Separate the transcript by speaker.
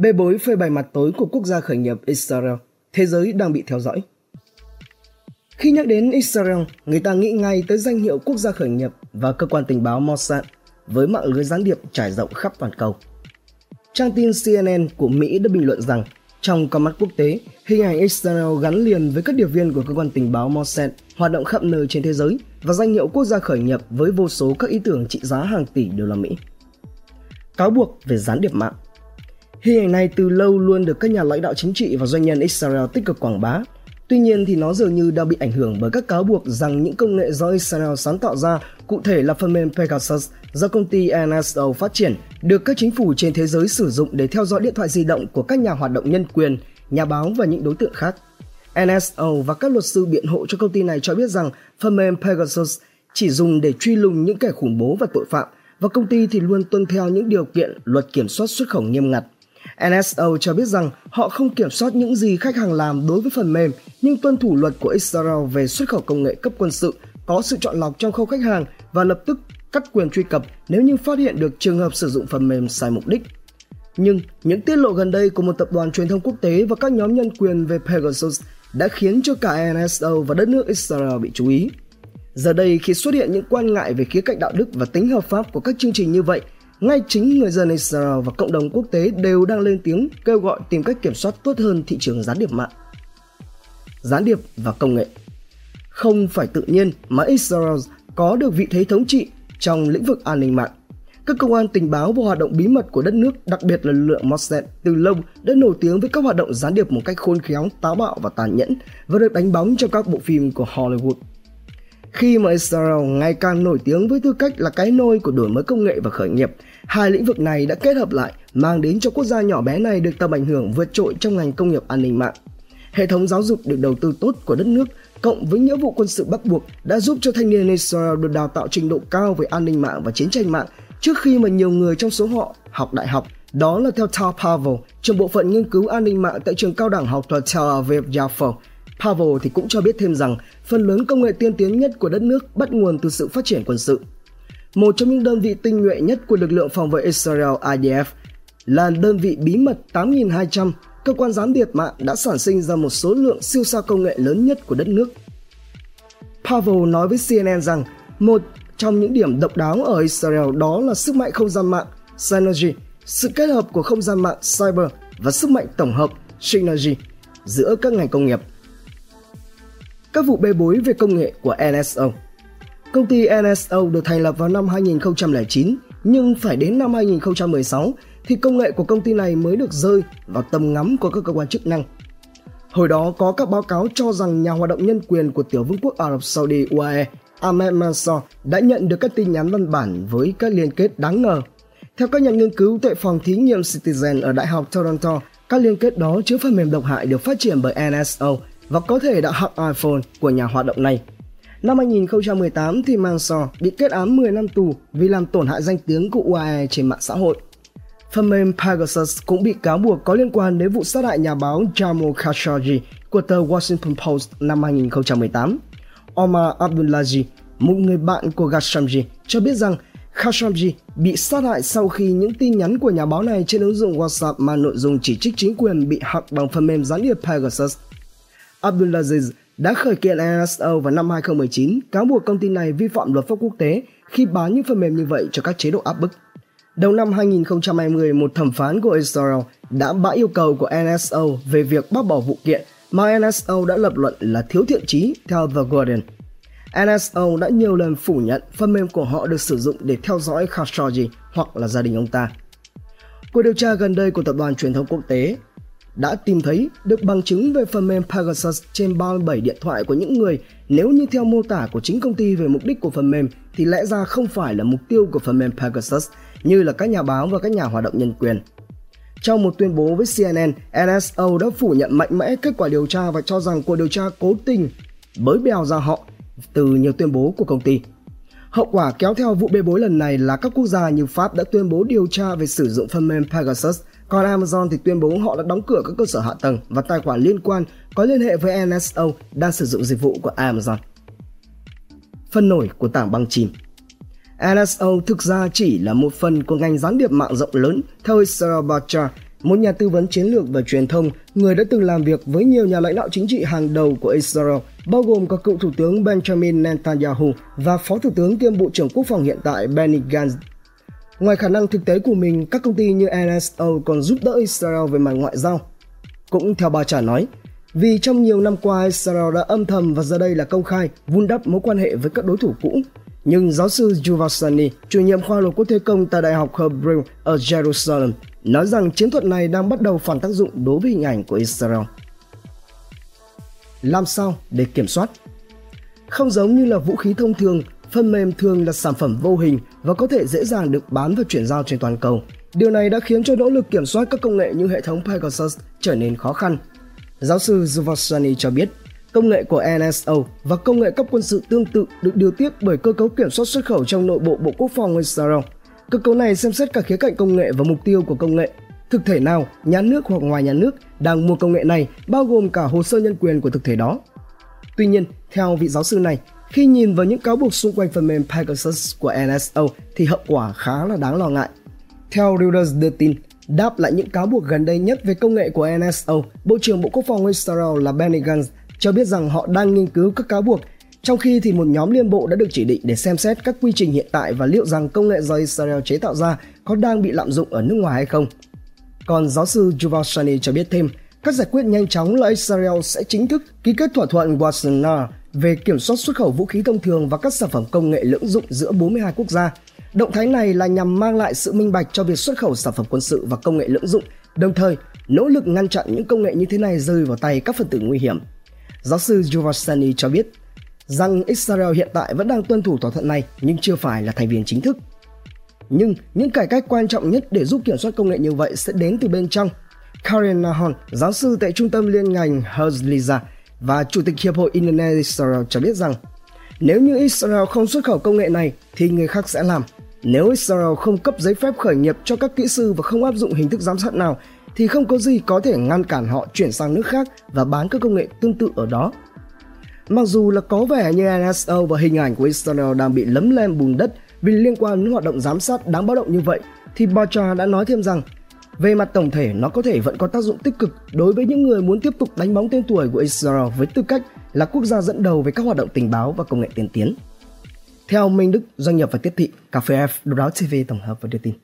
Speaker 1: Bê bối phơi bày mặt tối của quốc gia khởi nghiệp Israel, thế giới đang bị theo dõi. Khi nhắc đến Israel, người ta nghĩ ngay tới danh hiệu quốc gia khởi nghiệp và cơ quan tình báo Mossad với mạng lưới gián điệp trải rộng khắp toàn cầu. Trang tin CNN của Mỹ đã bình luận rằng trong con mắt quốc tế, hình ảnh Israel gắn liền với các điệp viên của cơ quan tình báo Mossad hoạt động khắp nơi trên thế giới và danh hiệu quốc gia khởi nghiệp với vô số các ý tưởng trị giá hàng tỷ đô la Mỹ. Cáo buộc về gián điệp mạng Hình ảnh này từ lâu luôn được các nhà lãnh đạo chính trị và doanh nhân Israel tích cực quảng bá. Tuy nhiên thì nó dường như đang bị ảnh hưởng bởi các cáo buộc rằng những công nghệ do Israel sáng tạo ra, cụ thể là phần mềm Pegasus do công ty NSO phát triển, được các chính phủ trên thế giới sử dụng để theo dõi điện thoại di động của các nhà hoạt động nhân quyền, nhà báo và những đối tượng khác. NSO và các luật sư biện hộ cho công ty này cho biết rằng phần mềm Pegasus chỉ dùng để truy lùng những kẻ khủng bố và tội phạm và công ty thì luôn tuân theo những điều kiện luật kiểm soát xuất khẩu nghiêm ngặt. NSO cho biết rằng họ không kiểm soát những gì khách hàng làm đối với phần mềm, nhưng tuân thủ luật của Israel về xuất khẩu công nghệ cấp quân sự, có sự chọn lọc trong khâu khách hàng và lập tức cắt quyền truy cập nếu như phát hiện được trường hợp sử dụng phần mềm sai mục đích. Nhưng những tiết lộ gần đây của một tập đoàn truyền thông quốc tế và các nhóm nhân quyền về Pegasus đã khiến cho cả NSO và đất nước Israel bị chú ý. Giờ đây khi xuất hiện những quan ngại về khía cạnh đạo đức và tính hợp pháp của các chương trình như vậy, ngay chính người dân Israel và cộng đồng quốc tế đều đang lên tiếng kêu gọi tìm cách kiểm soát tốt hơn thị trường gián điệp mạng. Gián điệp và công nghệ Không phải tự nhiên mà Israel có được vị thế thống trị trong lĩnh vực an ninh mạng. Các cơ quan tình báo và hoạt động bí mật của đất nước, đặc biệt là lực lượng Mossad, từ lâu đã nổi tiếng với các hoạt động gián điệp một cách khôn khéo, táo bạo và tàn nhẫn và được đánh bóng trong các bộ phim của Hollywood. Khi mà Israel ngày càng nổi tiếng với tư cách là cái nôi của đổi mới công nghệ và khởi nghiệp, hai lĩnh vực này đã kết hợp lại mang đến cho quốc gia nhỏ bé này được tầm ảnh hưởng vượt trội trong ngành công nghiệp an ninh mạng. Hệ thống giáo dục được đầu tư tốt của đất nước cộng với nghĩa vụ quân sự bắt buộc đã giúp cho thanh niên Israel được đào tạo trình độ cao về an ninh mạng và chiến tranh mạng trước khi mà nhiều người trong số họ học đại học. Đó là theo Tal Pavel, trưởng bộ phận nghiên cứu an ninh mạng tại trường cao đẳng học thuật Tel Aviv Yafo. Pavel thì cũng cho biết thêm rằng phần lớn công nghệ tiên tiến nhất của đất nước bắt nguồn từ sự phát triển quân sự. Một trong những đơn vị tinh nhuệ nhất của lực lượng phòng vệ Israel IDF là đơn vị bí mật 8200 cơ quan gián điệp mạng đã sản sinh ra một số lượng siêu sao công nghệ lớn nhất của đất nước. Pavel nói với CNN rằng một trong những điểm độc đáo ở Israel đó là sức mạnh không gian mạng Synergy, sự kết hợp của không gian mạng Cyber và sức mạnh tổng hợp Synergy giữa các ngành công nghiệp. Các vụ bê bối về công nghệ của NSO Công ty NSO được thành lập vào năm 2009, nhưng phải đến năm 2016 thì công nghệ của công ty này mới được rơi vào tầm ngắm của các cơ quan chức năng. Hồi đó có các báo cáo cho rằng nhà hoạt động nhân quyền của tiểu vương quốc Ả Rập Saudi UAE Ahmed Mansour đã nhận được các tin nhắn văn bản với các liên kết đáng ngờ. Theo các nhà nghiên cứu tại phòng thí nghiệm Citizen ở Đại học Toronto, các liên kết đó chứa phần mềm độc hại được phát triển bởi NSO và có thể đã hack iPhone của nhà hoạt động này. Năm 2018 thì Mansour bị kết án 10 năm tù vì làm tổn hại danh tiếng của UAE trên mạng xã hội. Phần mềm Pegasus cũng bị cáo buộc có liên quan đến vụ sát hại nhà báo Jamal Khashoggi của tờ Washington Post năm 2018. Omar Abdullahi, một người bạn của Khashoggi, cho biết rằng Khashoggi bị sát hại sau khi những tin nhắn của nhà báo này trên ứng dụng WhatsApp mà nội dung chỉ trích chính quyền bị hack bằng phần mềm gián điệp Pegasus. Abdulaziz đã khởi kiện NSO vào năm 2019 cáo buộc công ty này vi phạm luật pháp quốc tế khi bán những phần mềm như vậy cho các chế độ áp bức. Đầu năm 2020, một thẩm phán của Israel đã bãi yêu cầu của NSO về việc bác bỏ vụ kiện mà NSO đã lập luận là thiếu thiện trí theo The Guardian. NSO đã nhiều lần phủ nhận phần mềm của họ được sử dụng để theo dõi Khashoggi hoặc là gia đình ông ta. Cuộc điều tra gần đây của tập đoàn truyền thông quốc tế đã tìm thấy được bằng chứng về phần mềm Pegasus trên 37 điện thoại của những người nếu như theo mô tả của chính công ty về mục đích của phần mềm thì lẽ ra không phải là mục tiêu của phần mềm Pegasus như là các nhà báo và các nhà hoạt động nhân quyền. Trong một tuyên bố với CNN, NSO đã phủ nhận mạnh mẽ kết quả điều tra và cho rằng cuộc điều tra cố tình bới bèo ra họ từ nhiều tuyên bố của công ty. Hậu quả kéo theo vụ bê bối lần này là các quốc gia như Pháp đã tuyên bố điều tra về sử dụng phần mềm Pegasus, còn Amazon thì tuyên bố họ đã đóng cửa các cơ sở hạ tầng và tài khoản liên quan có liên hệ với NSO đang sử dụng dịch vụ của Amazon. Phân nổi của tảng băng chìm NSO thực ra chỉ là một phần của ngành gián điệp mạng rộng lớn theo Israel Bachar, một nhà tư vấn chiến lược và truyền thông, người đã từng làm việc với nhiều nhà lãnh đạo chính trị hàng đầu của Israel, bao gồm có cựu Thủ tướng Benjamin Netanyahu và Phó Thủ tướng kiêm Bộ trưởng Quốc phòng hiện tại Benny Gantz. Ngoài khả năng thực tế của mình, các công ty như NSO còn giúp đỡ Israel về mặt ngoại giao. Cũng theo bà trả nói, vì trong nhiều năm qua Israel đã âm thầm và giờ đây là công khai vun đắp mối quan hệ với các đối thủ cũ. Nhưng giáo sư Yuval Sani, chủ nhiệm khoa luật quốc tế công tại Đại học Hebrew ở Jerusalem, nói rằng chiến thuật này đang bắt đầu phản tác dụng đối với hình ảnh của Israel. Làm sao để kiểm soát? Không giống như là vũ khí thông thường, phần mềm thường là sản phẩm vô hình và có thể dễ dàng được bán và chuyển giao trên toàn cầu. Điều này đã khiến cho nỗ lực kiểm soát các công nghệ như hệ thống Pegasus trở nên khó khăn. Giáo sư Zuvasani cho biết, công nghệ của NSO và công nghệ cấp quân sự tương tự được điều tiết bởi cơ cấu kiểm soát xuất khẩu trong nội bộ Bộ Quốc phòng Israel. Cơ cấu này xem xét cả khía cạnh công nghệ và mục tiêu của công nghệ. Thực thể nào, nhà nước hoặc ngoài nhà nước đang mua công nghệ này bao gồm cả hồ sơ nhân quyền của thực thể đó. Tuy nhiên, theo vị giáo sư này, khi nhìn vào những cáo buộc xung quanh phần mềm Pegasus của NSO thì hậu quả khá là đáng lo ngại. Theo Reuters đưa tin, đáp lại những cáo buộc gần đây nhất về công nghệ của NSO, Bộ trưởng Bộ Quốc phòng Israel là Benny Gantz cho biết rằng họ đang nghiên cứu các cáo buộc trong khi thì một nhóm liên bộ đã được chỉ định để xem xét các quy trình hiện tại và liệu rằng công nghệ do Israel chế tạo ra có đang bị lạm dụng ở nước ngoài hay không. Còn giáo sư Yuval Shani cho biết thêm, các giải quyết nhanh chóng là Israel sẽ chính thức ký kết thỏa thuận Wassenaar về kiểm soát xuất khẩu vũ khí thông thường và các sản phẩm công nghệ lưỡng dụng giữa 42 quốc gia. Động thái này là nhằm mang lại sự minh bạch cho việc xuất khẩu sản phẩm quân sự và công nghệ lưỡng dụng, đồng thời nỗ lực ngăn chặn những công nghệ như thế này rơi vào tay các phần tử nguy hiểm. Giáo sư Yuval Shani cho biết rằng Israel hiện tại vẫn đang tuân thủ thỏa thuận này nhưng chưa phải là thành viên chính thức. Nhưng những cải cách quan trọng nhất để giúp kiểm soát công nghệ như vậy sẽ đến từ bên trong. Karen Nahon, giáo sư tại Trung tâm Liên ngành Herzliya và Chủ tịch Hiệp hội Internet Israel cho biết rằng nếu như Israel không xuất khẩu công nghệ này thì người khác sẽ làm. Nếu Israel không cấp giấy phép khởi nghiệp cho các kỹ sư và không áp dụng hình thức giám sát nào thì không có gì có thể ngăn cản họ chuyển sang nước khác và bán các công nghệ tương tự ở đó Mặc dù là có vẻ như NSO và hình ảnh của Israel đang bị lấm lem bùn đất vì liên quan đến hoạt động giám sát đáng báo động như vậy, thì Bacha đã nói thêm rằng về mặt tổng thể nó có thể vẫn có tác dụng tích cực đối với những người muốn tiếp tục đánh bóng tên tuổi của Israel với tư cách là quốc gia dẫn đầu về các hoạt động tình báo và công nghệ tiên tiến. Theo Minh Đức, doanh nghiệp và tiếp thị, Cà phê F, Đô Đáo TV tổng hợp và đưa tin.